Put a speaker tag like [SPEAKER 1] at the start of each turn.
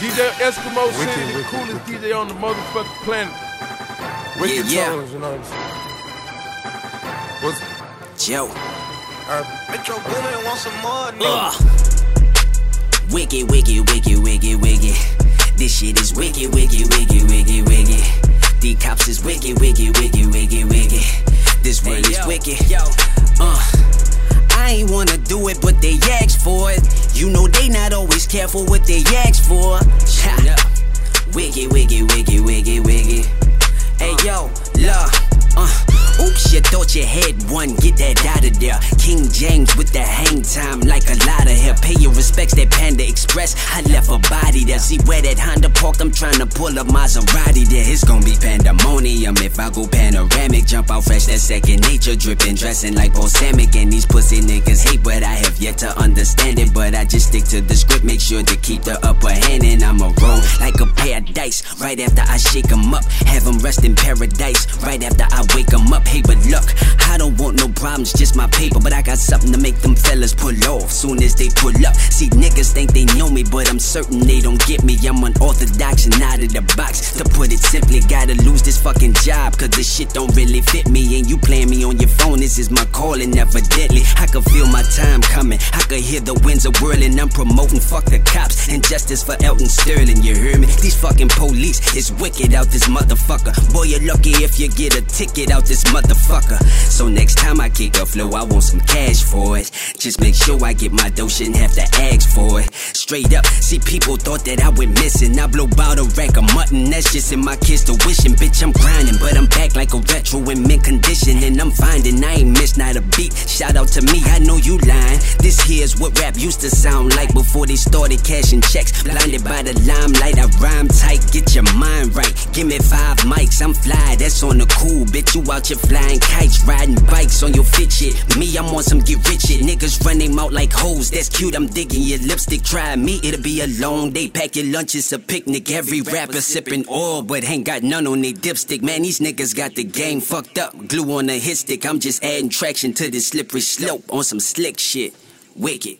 [SPEAKER 1] DJ Eskimo
[SPEAKER 2] Wicked,
[SPEAKER 1] City, the
[SPEAKER 2] wicked,
[SPEAKER 1] coolest DJ on the motherfucking planet.
[SPEAKER 2] Wicked
[SPEAKER 3] yeah.
[SPEAKER 2] tones, you know what I'm saying? What's
[SPEAKER 3] Jeaux.
[SPEAKER 2] uh,
[SPEAKER 4] Metro Boomin want some more, nigga.
[SPEAKER 3] Ugh. Wicked, wicked, wicked, wicked, wicked. This shit is wicked, wicked, wicked, wicked, wicked. These cops is wicked, wicked, wicked, wicked, wicked. This world is wicked. Uh. I ain't wanna do it, but they ask for it. Careful what they ask for. Ha. Wicked, wiggy, wiggy, wiggy, wiggy. Hey yo, love. Uh, oops, you thought you had one, get that out of there. King James with the hang time, like a lot of hair. Pay your respects, that Panda Express. I left a body See where that Honda parked, I'm trying to pull a Maserati there. It's gonna be pandemonium if I go panoramic. Jump out fresh, that second nature, dripping, dressing like balsamic. And these pussy niggas hate, but I have yet to understand it. But I just stick to the script, make sure to keep the upper hand, and I'ma roll like a pair of dice. Right after I shake 'em up, have 'em rest in paradise. Right after I wake 'em up, hey, but look, I don't want no problems, just my paper. But I got something to make them fellas pull off soon as they pull up. See, niggas think they me, but I'm certain they don't get me. I'm unorthodox and out of the box. To put it simply, gotta lose this fucking job, cause this shit don't really fit me. And you playing me on this is my calling, evidently. I can feel my time coming, I can hear the winds are whirling. I'm promoting, fuck the cops, and justice for Alton Sterling, you hear me? These fucking police is wicked out this motherfucker. Boy, you're lucky if you get a ticket out this motherfucker. So next time I kick a flow, I want some cash for it. Just make sure I get my dough, shouldn't have to ask for it. Straight up, see people thought that I went missing. I blow out a rack of mutton, that's just in my kids to wishing. Bitch, I'm grinding, but I'm back like a retro in mint condition. And I'm finding I ain't missed not a beat. Shout out to me, I know you lying. This here's what rap used to sound like before they started cashing checks. Blinded by the limelight, I rhyme tight, get your mind right. Give me five mics, I'm fly, that's on the cool. Bitch, you out here flying kites, riding bikes on your shit. Me, I'm on some get rich shit. Niggas run them out like hoes, that's cute. I'm digging your lipstick. Try me, it'll be a long day. Pack your lunch, it's a picnic. Every rapper sipping oil, but ain't got none on their dipstick. Man, these niggas got the game fucked up. Glue on a hit stick, I'm just adding traction to this slippery slope on some slick shit. Wicked.